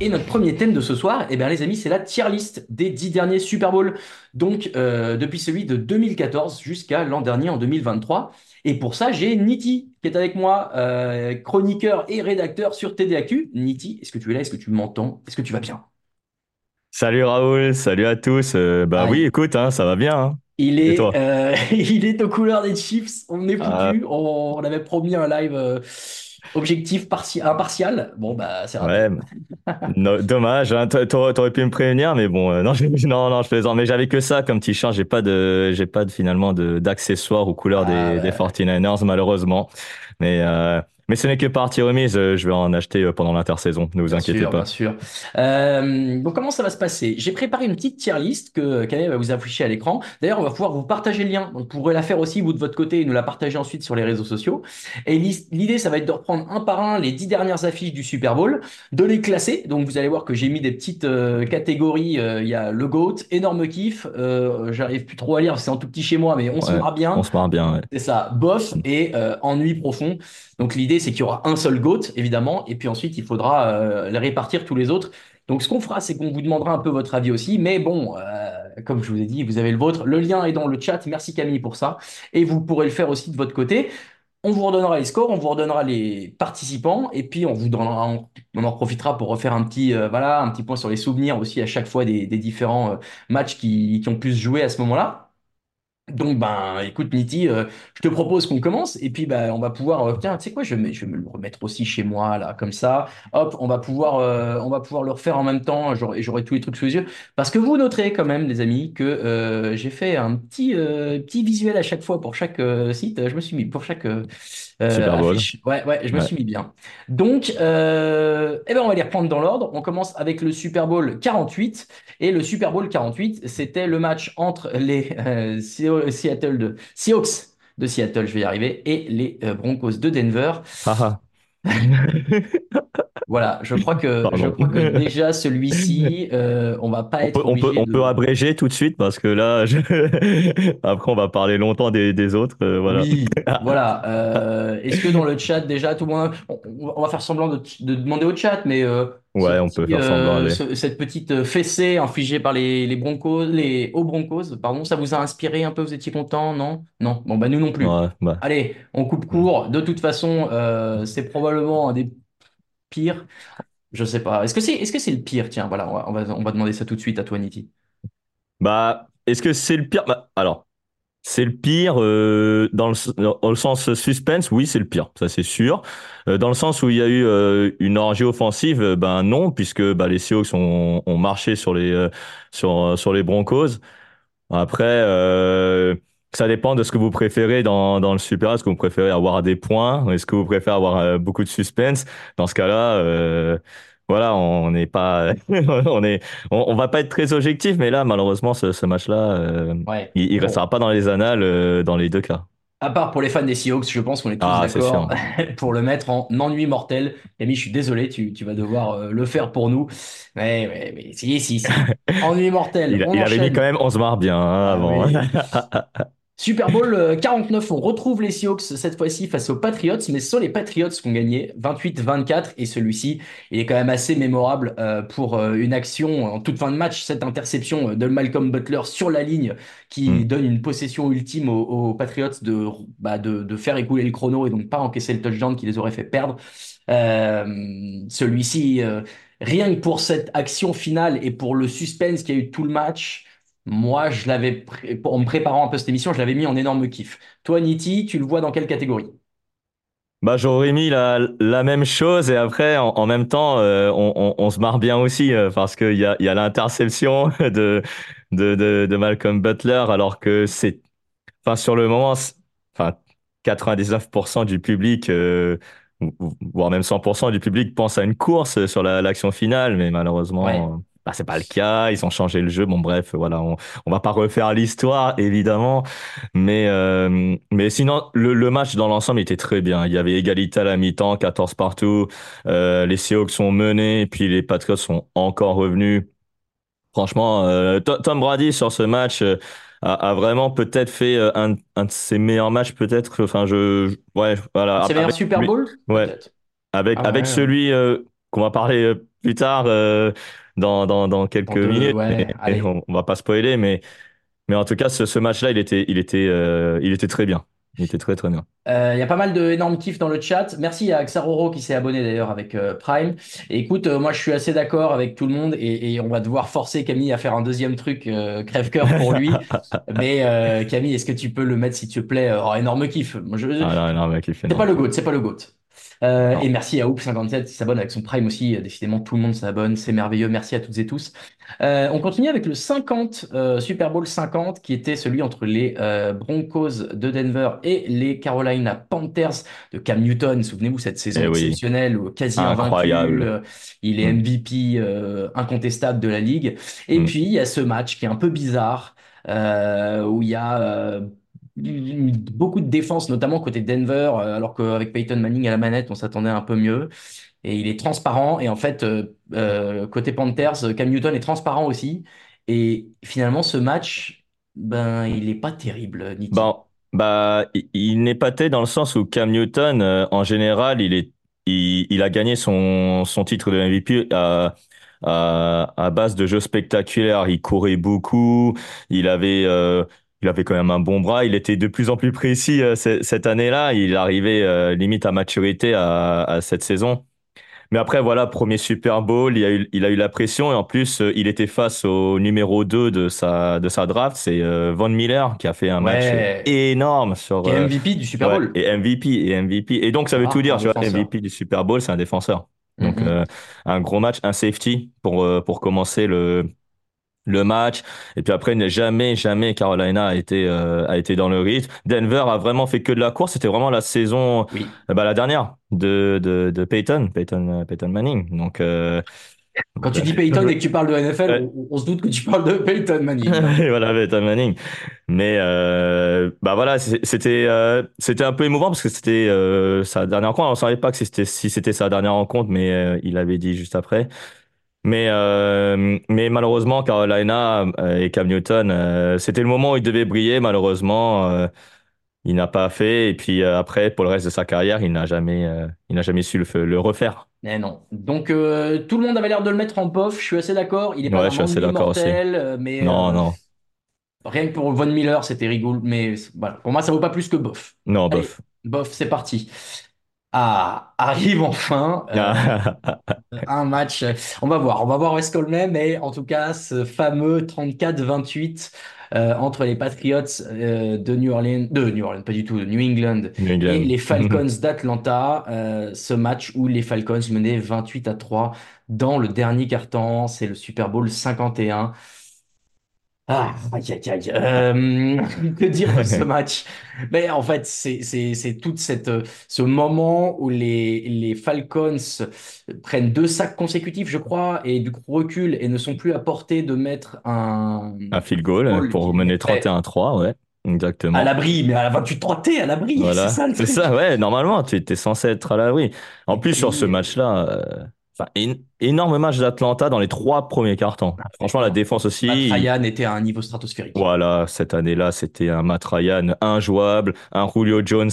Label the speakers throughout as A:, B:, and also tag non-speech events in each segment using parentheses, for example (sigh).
A: Et notre premier thème de ce soir, eh bien les amis, c'est la tier list des dix derniers Super Bowls. Donc euh, depuis celui de 2014 jusqu'à l'an dernier en 2023. Et pour ça, j'ai Niti qui est avec moi, euh, chroniqueur et rédacteur sur TDAQ. Niti, est-ce que tu es là? Est-ce que tu m'entends? Est-ce que tu vas bien?
B: Salut Raoul, salut à tous. Euh, bah
A: Ah,
B: oui, écoute, hein, ça va bien. hein.
A: Il est, (laughs) il est aux couleurs des Chiefs. On n'est plus
B: Ah.
A: On, on avait promis un live objectif parti- impartial. Bon, bah, c'est.
B: Ouais, no- dommage, hein, t'a- t'aurais t'aurais pu me prévenir, mais bon, euh, non, (laughs) je- non, non, je plaisante. Mais j'avais que ça comme t-shirt. J'ai pas de, j'ai pas de, finalement de d'accessoires aux couleurs
A: Ah,
B: des,
A: ouais.
B: des 49ers, malheureusement. Mais, euh, mais ce n'est que partie remise. euh, Je vais en acheter euh, pendant l'intersaison. Ne vous
A: Bien
B: inquiétez
A: sûr,
B: pas.
A: bien sûr. Euh, donc, comment ça va se passer? J'ai préparé une petite tier list que Camille va vous afficher à l'écran. D'ailleurs, on va pouvoir vous partager le lien. Donc, vous pourrez la faire aussi, vous, de votre côté, et nous la partager ensuite sur les réseaux sociaux. Et l'idée, ça va être de reprendre un par un les dix dernières affiches du Super Bowl, de les classer. Donc, vous allez voir que j'ai mis des petites euh, catégories. Euh, Il y a le GOAT, énorme kiff. Euh, j'arrive plus trop à lire, c'est en tout petit chez moi, mais on se marre bien.
B: On se marre bien. ouais.
A: C'est ça, bof et euh, ennui profond. Donc l'idée, c'est qu'il y aura un seul GOAT, évidemment, et puis ensuite, il faudra euh, les répartir tous les autres. Donc ce qu'on fera, c'est qu'on vous demandera un peu votre avis aussi, mais bon, euh, comme je vous ai dit, vous avez le vôtre. Le lien est dans le chat, merci Camille pour ça, et vous pourrez le faire aussi de votre côté. On vous redonnera les scores, on vous redonnera les participants, et puis on vous en profitera pour refaire un petit, euh, voilà, un petit point sur les souvenirs aussi à chaque fois des, différents matchs qui, qui ont pu se jouer à ce moment-là. Donc, ben, écoute, Niti, euh, je te propose qu'on commence et puis ben, on va pouvoir. euh, tiens, tu sais quoi, je vais, me- je vais me le remettre aussi chez moi, là, comme ça. Hop, on va pouvoir, euh, on va pouvoir le refaire en même temps. J'aurai, j'aurai tous les trucs sous les yeux. Parce que vous noterez quand même, les amis, que euh, j'ai fait un petit, euh, petit visuel à chaque fois pour chaque euh, site. Je me suis mis pour chaque euh, euh,
B: Super Bowl.
A: affiche. Ouais, ouais, je me
B: Ouais.
A: suis mis bien. Donc, euh, eh ben, on va les reprendre dans l'ordre. On commence avec le Super Bowl 48. Et le Super Bowl 48, c'était le match entre les euh, Seattle de, Seahawks. De Seattle, je vais y arriver, et les euh, Broncos de Denver. (laughs) Voilà, je crois que,
B: Pardon.
A: je crois que (laughs) déjà celui-ci, euh, on va pas
B: On
A: être
B: peut, on peut,
A: obligé
B: on
A: de...
B: peut abréger tout de suite parce que là, je- (laughs) après, on va parler longtemps des, des autres. euh, voilà.
A: Oui, (laughs) voilà. Euh, est-ce que dans le chat déjà tout le monde, on, va faire semblant de, de demander au chat, mais euh,
B: Ouais, on peut faire semblant,
A: euh, ce- cette petite fessée infligée par les, les Broncos, les aux Broncos, pardon, ça vous a inspiré un peu? Vous étiez content? Non? Non? Bon bah nous non plus.
B: Ouais, bah,
A: Allez, on coupe court. De toute façon, euh, c'est probablement un des pires. Je sais pas. Est-ce que c'est, le pire? Tiens, voilà, on va, demander ça tout de suite à toi, Niti.
B: Bah, est-ce que c'est le pire? Bah, alors, c'est le pire euh, dans, le, sens suspense, oui, c'est le pire, ça c'est sûr. Euh, dans le sens où il y a eu euh, une orgie offensive, ben non, puisque bah, les Seahawks ont, ont marché sur les sur sur les Broncos. Après, ça dépend de ce que vous préférez dans dans le Super. Est-ce que vous préférez avoir des points? Est-ce que vous préférez avoir euh, beaucoup de suspense? Dans ce cas-là, euh, voilà, on n'est pas, (laughs) on est, on, on va pas être très objectif, mais là, malheureusement, ce, ce match-là, euh,
A: Ouais.
B: il,
A: Bon.
B: restera pas dans les annales euh, dans les deux cas.
A: À part pour les fans des Seahawks, je pense qu'on est tous
B: Ah,
A: d'accord (laughs) pour le mettre en ennui mortel. Camille, je suis désolé, tu, tu vas devoir euh, le faire pour nous. Mais, mais, mais si, si, si. (laughs) Ennui mortel,
B: Il,
A: on
B: il avait mis quand même on se marre bien hein,
A: Ah
B: avant.
A: oui. Super Bowl euh, 49, on retrouve les Seahawks cette fois-ci face aux Patriots, mais ce sont les Patriots qui ont gagné 28-24 et celui-ci, il est quand même assez mémorable euh, pour euh, une action en toute fin de match, cette interception de Malcolm Butler sur la ligne qui
B: Hmm.
A: donne une possession ultime aux, aux Patriots de, bah, de, de faire écouler le chrono et donc pas encaisser le touchdown qui les aurait fait perdre. Euh, celui-ci, euh, rien que pour cette action finale et pour le suspense qu'il y a eu tout le match, moi, je l'avais, pré- en me préparant un peu cette émission, je l'avais mis en énorme kiff. Toi, Niti, tu le vois dans quelle catégorie?
B: Bah, j'aurais mis la, la même chose et après, en, en même temps, euh, on, on, on se marre bien aussi euh, parce qu'il y a, il y a l'interception (laughs) de, de, de, de Malcolm Butler alors que c'est, enfin, sur le moment, c'est- enfin, 99% du public, euh, ou- ou- voire même 100% du public pense à une course sur la- l'action finale, mais
A: Ouais.
B: malheureusement, euh, bah, c'est pas le cas. Ils ont changé le jeu. Bon, bref, voilà, on, on va pas refaire l'histoire, évidemment. Mais, euh, mais sinon, le, le match dans l'ensemble était très bien. Il y avait égalité à la mi-temps, 14 partout. Euh, les Seahawks sont menés, puis les Patriots sont encore revenus. Franchement, euh, To- Tom Brady sur ce match euh, a, a vraiment peut-être fait euh, un, un de ses meilleurs matchs, peut-être. Enfin, je, je- ouais, voilà.
A: C'est meilleur Super
B: lui-
A: Bowl?
B: ouais, avec,
A: Ah
B: avec
A: ouais.
B: celui euh, qu'on va parler plus tard euh, dans, dans, dans quelques
A: deux,
B: minutes.
A: ouais,
B: mais-
A: allez.
B: on, on va pas spoiler, mais, mais en tout cas, ce, ce match-là, il était, il était, euh, il était très bien. Il était très, très bien.
A: Euh, Il y a pas mal d'énormes kiffs dans le chat. Merci à Xaroro qui s'est abonné d'ailleurs avec euh, Prime. Et écoute, euh, moi je suis assez d'accord avec tout le monde et, et on va devoir forcer Camille à faire un deuxième truc crève-cœur pour lui. (laughs) Mais Camille, est-ce que tu peux le mettre s'il te plaît? Oh, énorme kiff. Moi, je...
B: Ah il fait
A: C'est pas le GOAT, c'est pas le GOAT. Euh, et merci à Oup57 qui s'abonne avec son Prime aussi. Euh, Décidément, tout le monde s'abonne. C'est merveilleux. Merci à toutes et tous. Euh, on continue avec le 50, euh, Super Bowl 50, qui était celui entre les Broncos de Denver et les Carolina Panthers de Cam Newton. Souvenez-vous, cette saison
B: Eh oui,
A: exceptionnelle, où quasi
B: incroyable.
A: invaincu. euh, il est
B: Mm.
A: MVP euh, incontestable de la ligue. Et
B: Mm.
A: puis, il y a ce match qui est un peu bizarre, euh, où il y a euh, beaucoup de défense, notamment côté Denver, euh, alors qu'avec Peyton Manning à la manette, on s'attendait un peu mieux. Et il est transparent. Et en fait, euh, euh, côté Panthers, Cam Newton est transparent aussi. Et finalement, ce match, ben, il est pas terrible.
B: Bon, bah, il, n'est pas tel dans le sens où Cam Newton, en général, il est, il, a gagné son, son titre de MVP à, à, base de jeux spectaculaires. Il courait beaucoup. Il avait, il avait quand même un bon bras. Il était de plus en plus précis euh, ce- cette année-là. Il arrivait euh, limite à maturité à, à cette saison. Mais après, voilà, premier Super Bowl, il a eu, il a eu la pression et en plus, euh, il était face au numéro 2 de sa, de sa draft, c'est euh, Von Miller qui a fait un match énorme sur...
A: Est
B: euh,
A: MVP du Super
B: ouais,
A: Bowl.
B: et MVP, et MVP. Et donc, ça veut
A: Ah,
B: tout dire, tu vois. MVP du Super Bowl, c'est un défenseur. Donc, euh, un gros match, un safety pour, euh, pour commencer le, le match. Et puis après, ne- jamais, jamais Carolina a été, euh, a été dans le rythme. Denver a vraiment fait que de la course. C'était vraiment la saison,
A: Oui.
B: euh, bah, la dernière de, de, de Peyton, Peyton, euh, Peyton Manning. Donc, euh,
A: Quand tu dis Peyton et que tu parles de NFL,
B: Ouais.
A: on, on se doute que tu parles de Peyton Manning. (laughs)
B: voilà, Peyton Manning. Mais euh, bah voilà, c'était euh, c'était un peu émouvant parce que c'était euh, sa dernière rencontre. On savait pas que c'était si c'était sa dernière rencontre, mais il avait dit juste après. Mais euh, mais malheureusement, Carolina euh, et Cam Newton, euh, c'était le moment où il devait briller. Malheureusement, euh, il n'a pas fait. Et puis après, pour le reste de sa carrière, il n'a jamais il n'a jamais su le, le refaire.
A: Eh non. Donc tout le monde avait l'air de le mettre en bof. Je suis assez d'accord. Il est pas
B: Ouais,
A: dans
B: je suis assez
A: l'ennui
B: d'accord aussi.
A: mortel, euh, mais
B: Non, non,
A: rien que pour Von Miller, c'était rigolo. Mais voilà, pour moi, ça vaut pas plus que bof.
B: non,
A: Allez,
B: bof.
A: bof, c'est parti. Ah, arrive enfin euh, (laughs) un match. On va voir, on va voir où est-ce qu'on le met, mais en tout cas, ce fameux 34-28 euh, entre les Patriots euh, de New Orleans, de New Orleans, pas du tout, de New England
B: New England.
A: et les Falcons (laughs) d'Atlanta, ce match où les Falcons menaient 28 à 3 dans le dernier quart-temps, c'est le Super Bowl 51. Ah, aïe, aïe, aïe. Euh, que dire de ce (laughs) match? Mais en fait, c'est, c'est, c'est toute cette, ce moment où les, les Falcons prennent deux sacs consécutifs, je crois, et du coup reculent et ne sont plus à portée de mettre un,
B: Un field goal pour mener
A: mettrait-
B: 31-3, ouais. Exactement.
A: À l'abri, mais à la 28-3T, à l'abri, c'est ça le
B: c'est
A: truc.
B: ça, ouais, normalement, tu étais censé être à l'abri. En plus, sur ce match-là, euh, enfin, énorme match d'Atlanta dans les trois premiers cartons. Franchement, la défense
A: Matt
B: aussi,
A: Ryan était à un niveau stratosphérique.
B: voilà, cette année-là, c'était un Matt Ryan injouable, un Julio Jones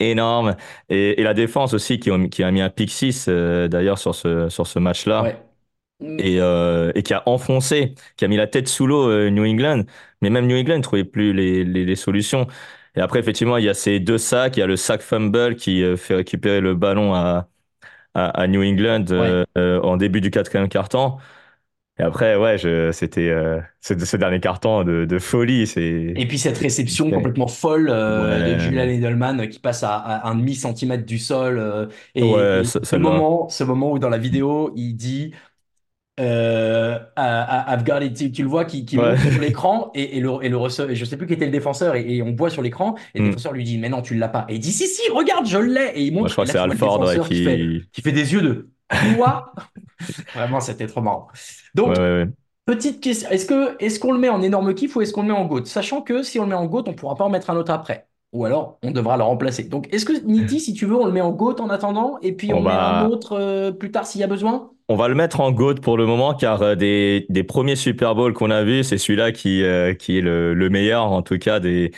B: énorme, et, et la défense aussi qui, a mis un pick 6 euh, d'ailleurs sur ce, sur ce match-là.
A: Ouais.
B: et, euh, et qui a enfoncé, qui a mis la tête sous l'eau euh, New England. Mais même New England ne trouvait plus les, les, les solutions. Et après, effectivement, il y a ces deux sacs. Il y a le sac fumble qui fait récupérer le ballon à, à, à New England euh, euh, en début du quatrième quart-temps. Et après, ouais, c'était euh, ce, ce dernier quart-temps de, de folie. C'est
A: Et puis cette réception complètement folle euh, de. Julian Edelman qui passe à, à un demi centimètre du sol. euh, et
B: Ouais,
A: et
B: ce-
A: moment, ce moment où dans la vidéo, il dit euh, à- à- I've got it, tu, tu le vois qui, qui
B: Ouais.
A: monte sur (laughs) l'écran et, et le, et le receveur, je sais plus qui était le défenseur, et, et on voit sur l'écran, et le
B: Mm.
A: défenseur lui dit Mais non, tu l'as pas. Et il dit Si, si, regarde, je l'ai. Et il montre.
B: Moi, je crois que c'est Alford ouais,
A: défenseur qui, fait,
B: qui.
A: qui fait des yeux de Quoi (laughs) Vraiment, c'était trop marrant. Donc,
B: ouais.
A: Petite question, est-ce que est-ce qu'on le met en énorme kiff ou est-ce qu'on le met en GOAT? Sachant que si on le met en GOAT, on pourra pas en mettre un autre après. Ou alors, on devra le remplacer. Donc, est-ce que Niti, si tu veux, on le met en GOAT en attendant et puis on,
B: On
A: met
B: va-
A: un autre euh, plus tard s'il y a besoin?
B: On va le mettre en GOAT pour le moment car euh, des, des premiers Super Bowl qu'on a vus, c'est celui-là qui, euh, qui est le, le meilleur en tout cas des,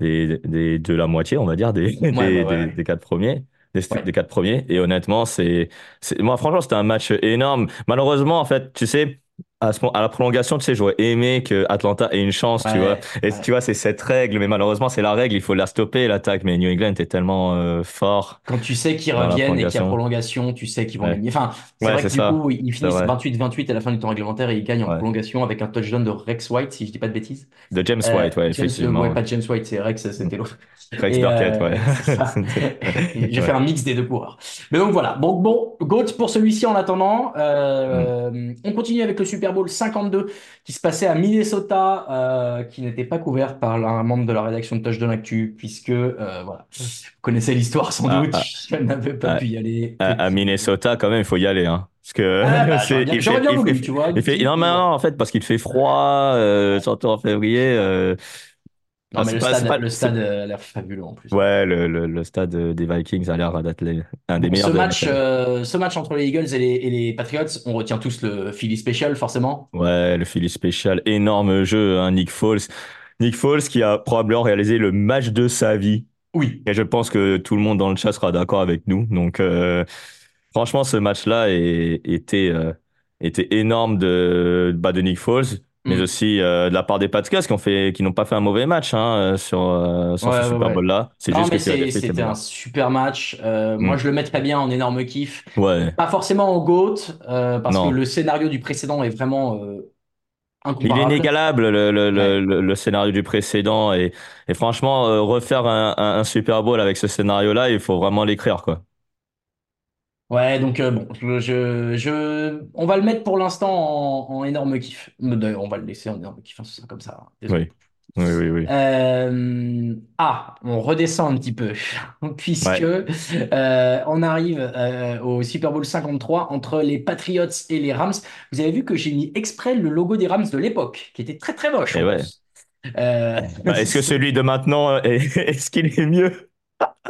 B: des, des, de la moitié, on va dire, des, des,
A: ouais,
B: des, quatre premiers. Des,
A: Ouais.
B: des quatre premiers. Et honnêtement, c'est, c'est, moi, franchement, c'était un match énorme. Malheureusement, en fait, tu sais, à, ce, moment- à la prolongation, tu sais, j'aurais aimé que Atlanta ait une chance, tu vois. Et
A: ouais.
B: tu vois, c'est cette règle, mais malheureusement, c'est la règle, il faut la stopper, l'attaque. Mais New England est tellement euh, fort.
A: Quand tu sais qu'ils reviennent et qu'il y a
B: prolongation.
A: tu sais qu'ils vont
B: Ouais.
A: gagner. Enfin, c'est vrai que du
B: ça.
A: coup, ils finissent
B: vrai.
A: 28-28 à la fin du temps réglementaire et ils gagnent en prolongation avec un touchdown de Rex White, si je dis pas de bêtises.
B: De James
A: Euh,
B: White, ouais,
A: James-
B: effectivement.
A: ouais, pas James White, c'est Rex, c'était l'autre. (laughs)
B: Rex
A: Et,
B: Burkett,
A: euh,
B: ouais. (laughs) (laughs)
A: J'ai fait un mix des deux coureurs. Mais donc voilà. Donc bon, GOAT pour celui-ci en attendant. Euh,
B: Mm.
A: On continue avec le Super Bowl 52 qui se passait à Minnesota, euh, qui n'était pas couvert par un membre de la rédaction de Touchdown Actu, puisque euh, voilà, vous connaissez l'histoire sans
B: Ah,
A: doute.
B: ah. (laughs)
A: Je n'avais pas
B: Ah,
A: pu y aller.
B: à, Minnesota, quand même, il faut y aller, hein. Parce que
A: Ah, bah, (laughs)
B: c'est-
A: j'aurais bien,
B: il
A: j'aurais
B: fait-
A: bien
B: il
A: voulu,
B: fait-
A: tu vois.
B: il fait, non, mais non, en fait, parce qu'il fait froid, euh, surtout en février.
A: Non,
B: ah,
A: mais le
B: pas-
A: stade,
B: c'est pas-
A: le stade a l'air fabuleux en plus.
B: Ouais, le, le, le stade des Vikings a l'air d'être un des
A: Bon,
B: meilleurs
A: ce
B: de la
A: match, euh, ce match entre les Eagles et les, et les Patriots, on retient tous le Philly Special, forcément.
B: Ouais, le Philly spécial, énorme jeu, hein, Nick Foles. Nick Foles qui a probablement réalisé le match de sa vie.
A: Oui.
B: Et je pense que tout le monde dans le chat sera d'accord avec nous. Donc, euh, franchement, ce match-là était, euh, était énorme de, bah, de Nick Foles, mais
A: Mm.
B: aussi euh, de la part des Patriots qui ont fait, qui n'ont pas fait un mauvais match hein, euh, sur, euh, sur
A: Ouais,
B: ce
A: ouais,
B: Super
A: ouais.
B: Bowl-là. C'est juste
A: mais
B: que
A: c'était un super match. Euh,
B: Mm.
A: Moi, je le mettrais bien en énorme kiff. Pas forcément en GOAT, parce
B: Non.
A: que le scénario du précédent est vraiment
B: Il est inégalable, le, le, le,
A: Ouais.
B: le, le scénario du précédent. Et, et franchement, refaire un, un, un Super Bowl avec ce scénario-là, il faut vraiment l'écrire, quoi.
A: Ouais, donc euh, bon, je, je, je- on va le mettre pour l'instant en, en énorme kiff. Mais D'ailleurs, on va le laisser en énorme kiff, hein, ce sera comme ça. hein. Désolé.
B: Oui, oui, oui. oui.
A: Euh, ah, on redescend un petit peu, (laughs) puisque euh, on arrive euh, au Super Bowl 53 entre les Patriots et les Rams. Vous avez vu que j'ai mis exprès le logo des Rams de l'époque, qui était très très moche.
B: Et
A: en
B: ouais.
A: plus. Euh,
B: Bah, est-ce que celui de maintenant, euh, est, (laughs) est-ce qu'il est mieux?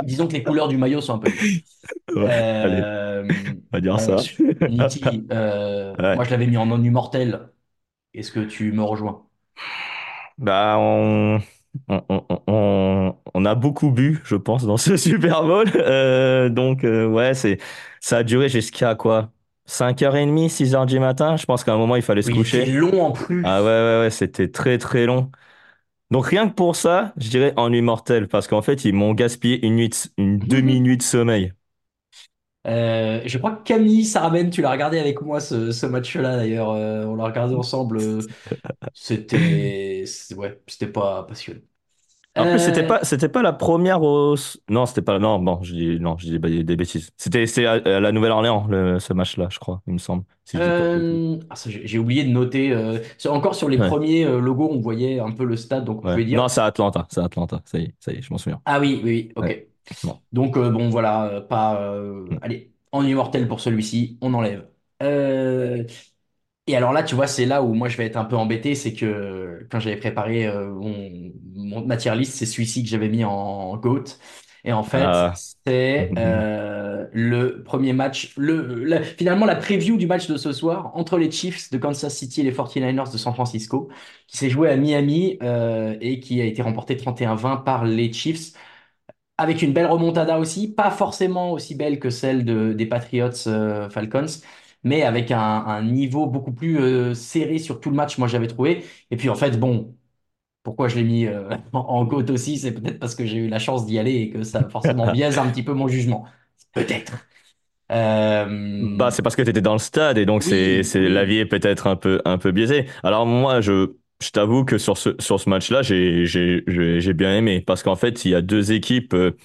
A: Disons que les couleurs du maillot sont un peu.
B: Ouais,
A: Euh,
B: on va dire
A: bon,
B: ça.
A: Niti, euh, (laughs)
B: Ouais.
A: moi je l'avais mis en non immortel. Est-ce que tu me rejoins?
B: Bah, on, on, on, on, on a beaucoup bu, je pense, dans ce (laughs) Super Bowl. Euh, donc, euh, ouais, c'est, ça a duré jusqu'à quoi? 5h30, 6h du matin? Je pense qu'à un moment, il fallait se
A: Oui,
B: coucher.
A: long en plus.
B: Ah ouais, ouais, ouais, c'était très, très long. Donc, rien que pour ça, je dirais ennui mortel, parce qu'en fait, ils m'ont gaspillé une nuit, de- une demi-nuit de sommeil.
A: Euh, je crois que Camille Sarabène, tu l'as regardé avec moi ce, ce match-là d'ailleurs. Euh, on l'a regardé ensemble. Euh, (laughs) C'était, c'est- ouais, c'était pas passionnant.
B: En plus, c'était
A: Euh,
B: pas, c'était pas la première au... Non, c'était pas... Non, bon, je dis, non, je dis des, des bêtises. C'était, c'était à, à la Nouvelle-Orléans, le, ce match-là, je crois, il me semble. Si
A: euh, ah, ça, j'ai j'ai oublié de noter. euh, encore sur les
B: Ouais.
A: premiers euh, logos, on voyait un peu le stade, donc on
B: Ouais.
A: pouvait dire.
B: Non, c'est à Atlanta, c'est Atlanta. Ça y est, ça y est, je m'en souviens.
A: Ah oui, oui, oui, ok.
B: Ouais. Bon.
A: Donc euh, bon, voilà, euh, pas. euh,
B: Mm.
A: allez, en immortel pour celui-ci, on enlève. Euh, Et alors là, tu vois, c'est là où moi je vais être un peu embêté, c'est que quand j'avais préparé euh, mon, mon ma tier list, c'est celui-ci que j'avais mis en GOAT. Et en fait,
B: Ah.
A: c'est euh, le premier match, le, la- finalement la preview du match de ce soir entre les Chiefs de Kansas City et les 49ers de San Francisco, qui s'est joué à Miami euh, et qui a été remporté 31-20 par les Chiefs avec une belle remontada aussi, pas forcément aussi belle que celle de, des Patriots euh, Falcons, mais avec un, un niveau beaucoup plus serré sur tout le match, moi j'avais trouvé. Et puis en fait, bon, pourquoi je l'ai mis euh, (laughs) en, côte aussi, c'est peut-être parce que j'ai eu la chance d'y aller et que ça forcément (laughs) biaise un petit peu mon jugement. Peut-être. Euh,
B: Bah, c'est parce que tu étais dans le stade et donc
A: oui,
B: c'est,
A: oui.
B: l'avis est peut-être un peu, un peu biaisé. Alors moi, je, je t'avoue que sur ce, sur ce match-là, j'ai, j'ai, j'ai j'ai bien aimé parce qu'en fait, il y a deux équipes, euh,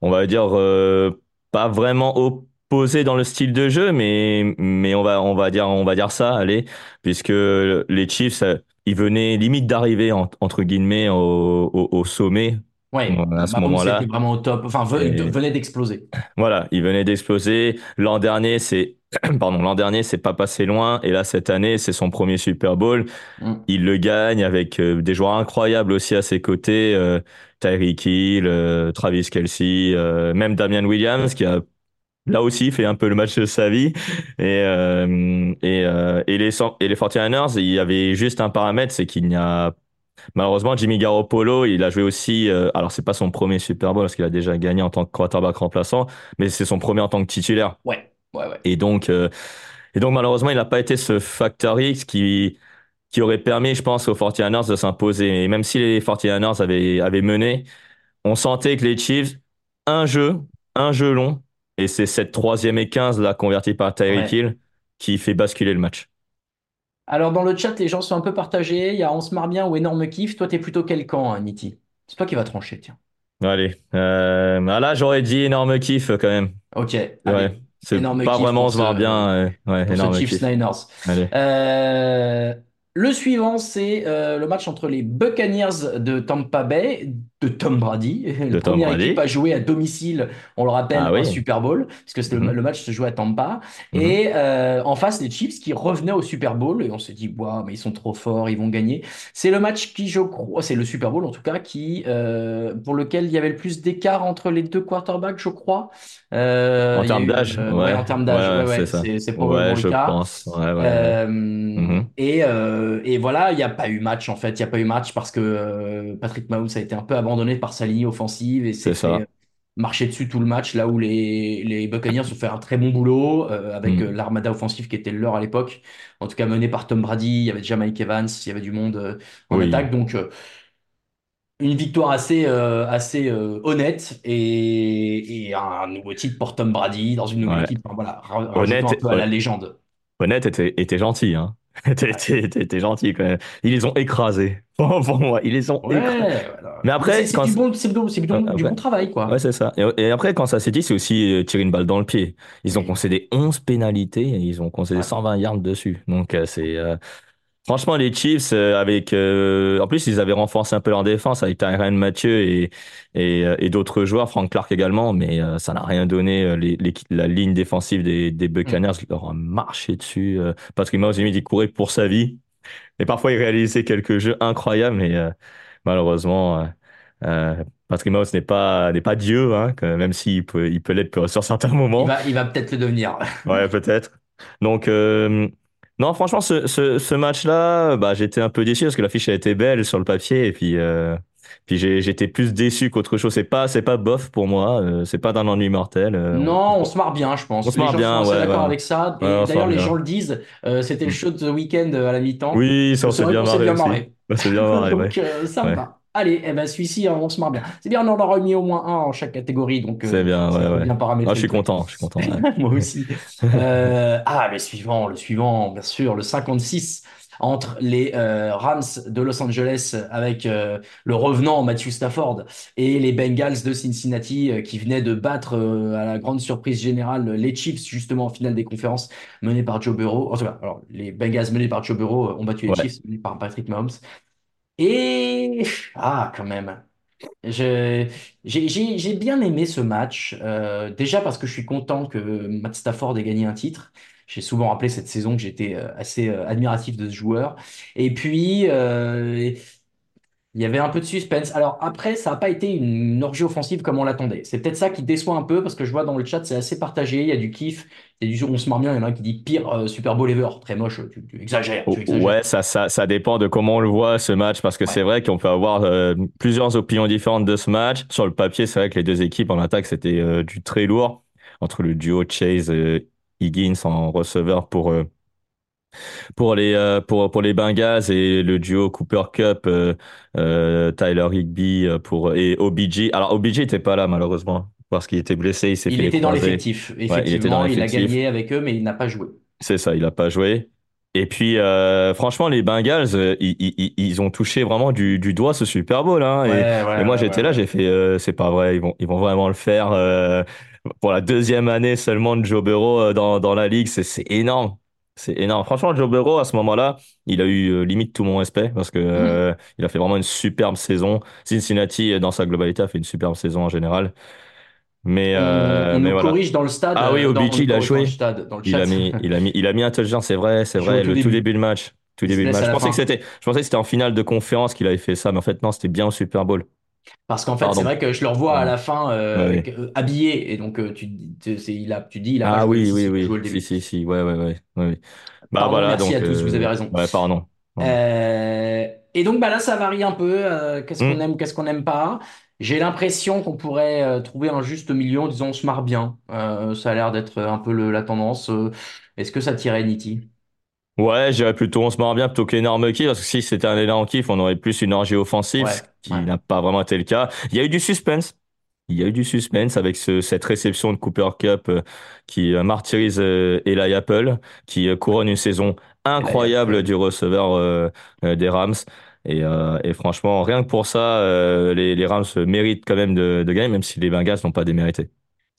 B: on va dire, euh, pas vraiment opposées dans le style de jeu, mais, mais on va, on va dire, on va dire ça, allez, puisque les Chiefs, ils venaient limite d'arriver, en- entre guillemets, au, au, au sommet
A: Ouais,
B: à ce moment-là.
A: vraiment au top, enfin
B: Et
A: venait d'exploser.
B: voilà, il venait d'exploser. L'an dernier, c'est, (clears throat) pardon, l'an dernier, c'est pas passé loin. Et là, cette année, c'est son premier Super Bowl.
A: Mm.
B: Il le gagne avec euh, des joueurs incroyables aussi à ses côtés. Euh, Tyreek Hill, euh, Travis Kelce, euh, même Damian Williams, qui a là aussi fait un peu le match de sa vie. Et, euh, et, euh, et les, et les 49ers, il y avait juste un paramètre, c'est qu'il n'y a Malheureusement, Jimmy Garoppolo, il a joué aussi. euh, alors, c'est pas son premier Super Bowl parce qu'il a déjà gagné en tant que quarterback remplaçant, mais c'est son premier en tant que titulaire.
A: Ouais, ouais, ouais.
B: Et donc, euh, et donc malheureusement, il n'a pas été ce facteur X qui qui aurait permis, je pense, aux 49ers de s'imposer. Et même si les 49ers avaient avaient mené, on sentait que les Chiefs, un jeu, un jeu long, et c'est cette troisième et 15 là convertie par Tyreek
A: Ouais.
B: Hill qui fait basculer le match.
A: Alors, dans le chat, les gens sont un peu partagés. Il y a On se marre bien ou énorme kiff. Toi, t'es plutôt quel camp, hein, Niti? C'est toi qui vas trancher, tiens.
B: Allez, euh, ah là, j'aurais dit énorme kiff quand même.
A: Ok,
B: Ouais, c'est
A: Énorme
B: pas vraiment on se marre bien. euh, ouais,
A: pour ce
B: énorme
A: Chiefs
B: kiff.
A: Niners.
B: Allez.
A: Euh, le suivant, c'est euh, le match entre les Buccaneers de Tampa Bay, de Tom Brady. (laughs) La
B: De Tom
A: première
B: Brady.
A: équipe à jouer à domicile, on le rappelle,
B: Ah oui.
A: un Super Bowl, puisque le,
B: Mhm.
A: le match se jouait à Tampa.
B: Mhm.
A: Et euh, en face, les Chiefs qui revenaient au Super Bowl. Et on s'est dit, waouh, mais ils sont trop forts, ils vont gagner. C'est le match qui, je crois, c'est le Super Bowl en tout cas, qui, euh, pour lequel il y avait le plus d'écart entre les deux quarterbacks, je crois. Euh,
B: En termes d'âge, ouais.
A: ouais, en termes d'âge,
B: Ouais,
A: ouais,
B: c'est
A: probablement le
B: je
A: cas.
B: pense.
A: Et, et voilà, il n'y a pas eu match en fait. Il n'y a pas eu match parce que Patrick Mahomes a été un peu abandonné par sa ligne offensive et s'est
B: C'est ça.
A: fait marcher dessus tout le match. Là où les, les Buccaneers ont fait un très bon boulot euh, avec
B: Mhm.
A: euh, l'armada offensive qui était leur à l'époque. En tout cas, menée par Tom Brady. Il y avait déjà Mike Evans, il y avait du monde euh, en
B: Oui.
A: attaque. Donc, euh, une victoire assez, euh, assez euh, honnête et, et un nouveau titre pour Tom Brady dans une nouvelle
B: Ouais.
A: équipe. Enfin, voilà,
B: Honnête,
A: un peu à la légende.
B: Honnête était, était gentil, hein. (laughs) Était gentil quand même. Ils les ont écrasés. (laughs) Pour pour moi, ils les ont
A: Ouais,
B: écrasés.
A: voilà.
B: Mais après,
A: c'est c'est
B: quand
A: du
B: c'est-
A: bon, c'est du, c'est du bon- du
B: Après-
A: bon travail, quoi.
B: Ouais, c'est ça. Et, et après, quand ça s'est dit, c'est aussi euh, tirer une balle dans le pied. Ils ont concédé 11 pénalités et ils ont concédé
A: Ouais.
B: 120 yards dessus. Donc, euh, c'est. euh, Franchement, les Chiefs, euh, avec. euh, En plus, ils avaient renforcé un peu leur défense avec Tyrann Mathieu et, et, euh, et d'autres joueurs, Frank Clark également, mais ça n'a rien donné. Les, les- la ligne défensive des, des Buccaneers leur a marché dessus. Patrick Mahomes, limite, il courait pour sa vie. Et parfois, il réalisait quelques jeux incroyables, mais malheureusement, Patrick Mahomes n'est pas, n'est pas Dieu, hein, même s'il peut, il peut l'être sur certains
A: Il
B: moments.
A: va, il va peut-être le devenir.
B: Ouais, peut-être. Donc, non, franchement, ce, ce, ce match-là, bah, j'étais un peu déçu parce que l'affiche a été belle sur le papier et puis, euh, puis j'étais plus déçu qu'autre chose. C'est pas, c'est pas bof pour moi, euh, c'est pas d'un ennui mortel. euh, on-
A: Non, on se marre bien, je pense.
B: On se marre bien, ouais,
A: d'accord
B: ouais.
A: avec ça. Et
B: Ouais,
A: d'ailleurs, les
B: bien.
A: gens le disent. euh, C'était le show de week-end euh, à la mi-temps.
B: Oui, ça, on
A: C'est
B: s'est bien marré s'est bien marré.
A: Donc, ça me va. Allez, eh ben, celui-ci, hein, on se marre bien. C'est bien, on en aura mis au moins un en chaque catégorie. Donc, euh,
B: C'est bien, ouais,
A: bien paramétrer
B: Ah, je suis content, je suis content. ouais. (laughs)
A: Moi aussi. Euh, ah, le suivant, le suivant, bien sûr, le 56 entre les euh, Rams de Los Angeles avec le revenant Matthew Stafford et les Bengals de Cincinnati qui venaient de battre à la grande surprise générale les Chiefs justement en finale des conférences menés par Joe Burrow. En tout cas, alors les Bengals menés par Joe Burrow ont battu les. Chiefs menés par Patrick Mahomes. Et (laughs) ah, quand même. J'ai, j'ai, bien aimé ce match, euh, déjà parce que je suis content que Matt Stafford ait gagné un titre. j'ai souvent rappelé cette saison que j'étais euh, assez euh, admiratif de ce joueur. Et puis, il y avait un peu de suspense. Alors après, ça n'a pas été une orgie offensive comme on l'attendait. C'est peut-être ça qui déçoit un peu parce que je vois dans le chat, c'est assez partagé. Il y a du kiff, il y a du on se marre bien. Il y en a un qui dit pire euh, Super Bowl ever. Très moche, tu, tu exagères, tu exagères.
B: Ouais, ça, ça, ça dépend de comment on le voit ce match parce que
A: Ouais.
B: c'est vrai qu'on peut avoir euh, plusieurs opinions différentes de ce match. Sur le papier, c'est vrai que les deux équipes en attaque, c'était euh, du très lourd entre le duo Chase et Higgins en receveur pour pour les euh, pour pour les Bengals et le duo Cooper Cup euh, euh, Tyler euh, pour et OBJ. Alors OBJ était pas là malheureusement parce qu'il était blessé, il s'est
A: Il
B: fait
A: était dans l'effectif.
B: il était dans
A: Effectivement, il a gagné avec eux, mais il n'a pas joué.
B: C'est ça, il a pas joué. Et puis, euh, franchement, les Bengals, euh, ils, ils, ils ont touché vraiment du, du doigt ce Super Bowl. Hein, et,
A: ouais,
B: et moi,
A: ouais,
B: j'étais là, j'ai fait, euh, c'est pas vrai, ils vont, ils vont vraiment le faire pour la deuxième année seulement de Joe Burrow dans, dans la ligue. C'est, c'est énorme. C'est énorme. Franchement, Joe Burrow, à ce moment-là, il a eu euh, limite tout mon respect parce que
A: Mhm.
B: euh, il a fait vraiment une superbe saison. Cincinnati, euh, dans sa globalité, a fait une superbe saison en général. Mais,
A: On,
B: euh,
A: on
B: mais
A: nous
B: voilà.
A: corrige dans le stade.
B: Ah oui,
A: euh, dans,
B: OBJ,
A: on nous
B: il a
A: corrige dans le
B: joué.
A: stade, dans le
B: Il
A: chat.
B: a mis, il a mis, il a mis un touchdown, c'est vrai, c'est
A: au
B: vrai,
A: tout
B: le tout
A: début.
B: début de match. Tout
A: Il se
B: début de
A: laisse
B: match.
A: à
B: Je
A: la
B: pensais
A: fin.
B: que c'était, je pensais que c'était en finale de conférence qu'il avait fait ça, mais en fait, non, c'était bien au Super Bowl.
A: Parce qu'en fait, c'est vrai que je le revois à la fin euh,
B: Ouais,
A: euh, habillé. Et donc, euh, tu, tu, c'est- il a, tu dis, il a pas
B: Ah
A: joué
B: oui, oui, oui.
A: joué le début.
B: Si, si, si. Ouais, ouais, ouais. ouais, ouais. Bah
A: Pardon,
B: voilà,
A: merci
B: donc.
A: à tous, vous avez raison.
B: Ouais, pardon. Pardon.
A: Euh, et donc, bah là, ça varie un peu. euh, qu'est-ce qu'on
B: Hmm.
A: aime, qu'est-ce qu'on n'aime pas. J'ai l'impression qu'on pourrait euh, trouver un juste milieu en disant on se marre bien. Euh, ça a l'air d'être un peu le- la tendance. Euh, Est-ce que ça tirait Nitti?
B: Ouais, j'irais plutôt, on se marre bien plutôt qu'énorme kiff, parce que si c'était un énorme kiff, on aurait plus une orgie offensive,
A: Ouais,
B: ce qui
A: ouais.
B: n'a pas vraiment été le cas. Il y a eu du suspense. Il y a eu du suspense avec ce, cette réception de Cooper Cup euh, qui euh, martyrise euh, Eli Apple, qui euh, couronne une saison incroyable du receveur euh, euh, des Rams. Et, euh, et franchement, rien que pour ça, euh, les, les Rams méritent quand même de, de gagner, même si les Bengals n'ont pas démérité.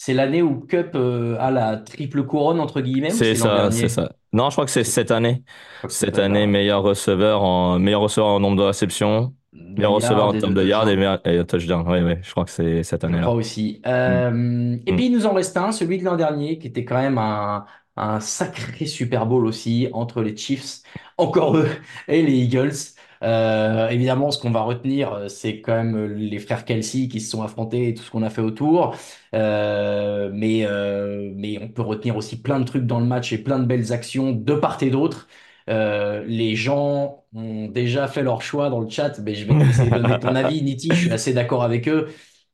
A: C'est l'année où Cup euh, a la triple couronne, entre guillemets,
B: C'est ça, c'est ça. Non, je crois que c'est cette année.
A: Je
B: Cette année, meilleur receveur en meilleur receveur en nombre de réceptions, meilleur receveur en termes
A: de
B: yards et meilleur et touchdown. Oui, oui, je crois que c'est cette
A: Je
B: année-là.
A: crois aussi. Euh, Et
B: Mm.
A: puis il nous en reste un, celui de l'an dernier, qui était quand même un, un sacré Super Bowl aussi, entre les Chiefs, encore eux, et les Eagles. Euh, évidemment, ce qu'on va retenir, euh, c'est quand même les frères Kelsey qui se sont affrontés et tout ce qu'on a fait autour. Euh, mais, euh, mais on peut retenir aussi plein de trucs dans le match et plein de belles actions de part et d'autre. Euh, les gens ont déjà fait leur choix dans le chat, mais je vais laisser donner ton (laughs) avis, Niti. Je suis assez d'accord avec eux.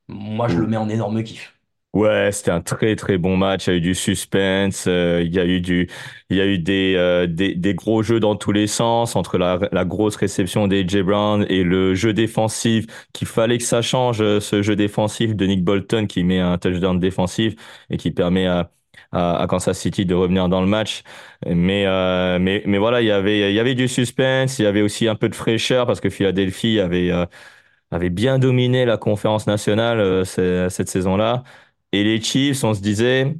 A: Moi, je le mets en énorme kiff.
B: Ouais, c'était un très très bon match. Il y a eu du suspense, euh, il y a eu du, il y a eu des, euh, des des gros jeux dans tous les sens entre la la grosse réception d'AJ Brown et le jeu défensif qu'il fallait que ça change euh, ce jeu défensif de Nick Bolton qui met un touchdown défensif et qui permet à à, à Kansas City de revenir dans le match. Mais euh, mais mais voilà, il y avait il y avait du suspense, il y avait aussi un peu de fraîcheur parce que Philadelphie avait euh, avait bien dominé la conférence nationale euh, cette saison-là. Et les Chiefs, on se disait,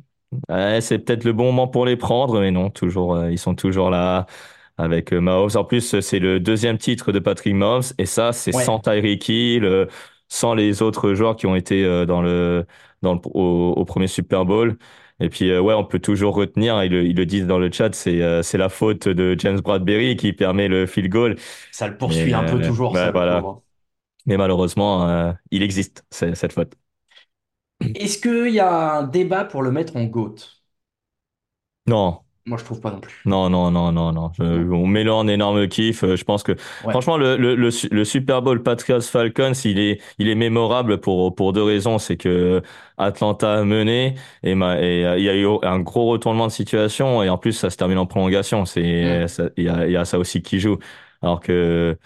B: c'est peut-être le bon moment pour les prendre, mais non, toujours, euh, ils sont toujours là avec euh, Mahomes. En plus, c'est le deuxième titre de Patrick Mahomes, et ça, c'est
A: Ouais.
B: sans Tyreek Hill, euh, sans les autres joueurs qui ont été dans le, dans le, au, au premier Super Bowl. Et puis, euh, ouais, on peut toujours retenir, ils le, ils le disent dans le chat, c'est euh, c'est la faute de James Bradbury qui permet le field goal.
A: Ça le poursuit un peu toujours, ça, le
B: voilà. Mais malheureusement, il existe, cette faute.
A: Est-ce qu'il y a un débat pour le mettre en GOAT?
B: Non,
A: Moi, je trouve pas non plus.
B: non, non, non, non, non. Je- on met le en énorme kiff. Euh, Je pense que,
A: Ouais.
B: franchement, le, le, le, su- le Super Bowl Patriots Falcons, il est, il est mémorable pour, pour deux raisons. C'est que Atlanta a mené et, ma- et euh, il y a eu un gros retournement de situation et en plus, ça se termine en prolongation. C'est,
A: Mm.
B: ça- il y a, il y a ça aussi qui joue. Alors que,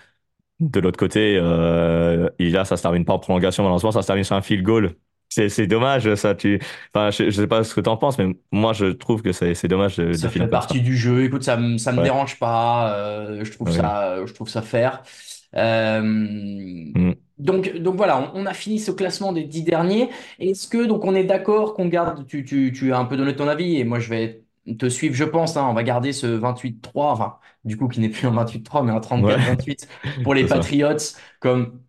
B: de l'autre côté, euh, il- là, ça se termine pas en prolongation. Malheureusement, ça se termine sur un field goal. C'est, c'est dommage, ça. Tu, enfin, je, je sais pas ce que t'en penses, mais moi, je trouve que c'est, c'est dommage de,
A: Ça fait
B: ça.
A: partie du jeu. Écoute, ça me, ça me
B: Ouais.
A: dérange pas. euh, je trouve
B: Ouais.
A: ça, je trouve ça fair. Euh,
B: Mm.
A: donc, donc voilà, on, on a fini ce classement des dix derniers. Est-ce que donc on est d'accord qu'on garde, tu, tu, tu as un peu donné ton avis et moi je vais te suivre, je pense. hein, on va garder ce 28-3, enfin, du coup, qui n'est plus un 28-3, mais un 34-28 pour les. (laughs) Patriots comme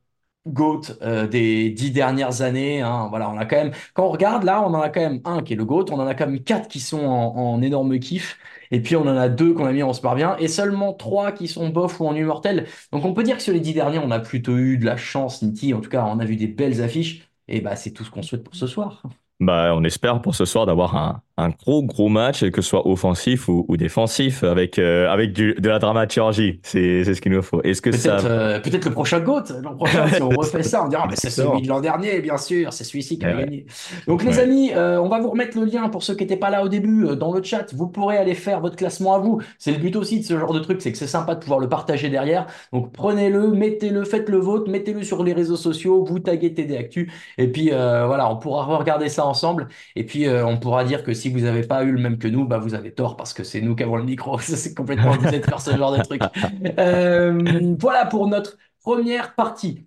A: GOAT euh, des dix dernières années. hein. Voilà, on a quand même, quand on regarde là, on en a quand même un qui est le GOAT, on en a quand même quatre qui sont en, énorme kiff. Et puis on en a deux qu'on a mis en super bien, et seulement trois qui sont bof ou en immortel. Donc on peut dire que sur les dix derniers, on a plutôt eu de la chance, Niti. En tout cas, on a vu des belles affiches. Et bah, c'est tout ce qu'on souhaite pour ce soir.
B: Bah, on espère pour ce soir d'avoir un, un gros gros match, que ce soit offensif ou, ou défensif, avec euh, avec du, de la dramaturgie. C'est c'est ce qu'il nous faut. Est-ce que
A: Peut-être
B: ça
A: euh, peut-être le prochain GOAT. L'an prochain, si on (laughs) refait ça, on dira mais c'est celui de l'an dernier, bien sûr, c'est celui-ci qui a
B: Ouais.
A: gagné. Donc les amis, euh, on va vous remettre le lien pour ceux qui n'étaient pas là au début euh, dans le chat. Vous pourrez aller faire votre classement à vous. C'est le but aussi de ce genre de truc, c'est que c'est sympa de pouvoir le partager derrière. Donc prenez-le, mettez-le, faites le vôtre, mettez-le sur les réseaux sociaux, vous taguez TD Actu, et puis voilà, on pourra regarder ça ensemble. Et puis on pourra dire que si vous n'avez pas eu le même que nous, bah vous avez tort parce que c'est nous qui avons le micro. (laughs) C'est complètement abusé de faire ce genre de truc. Euh, voilà pour notre première partie.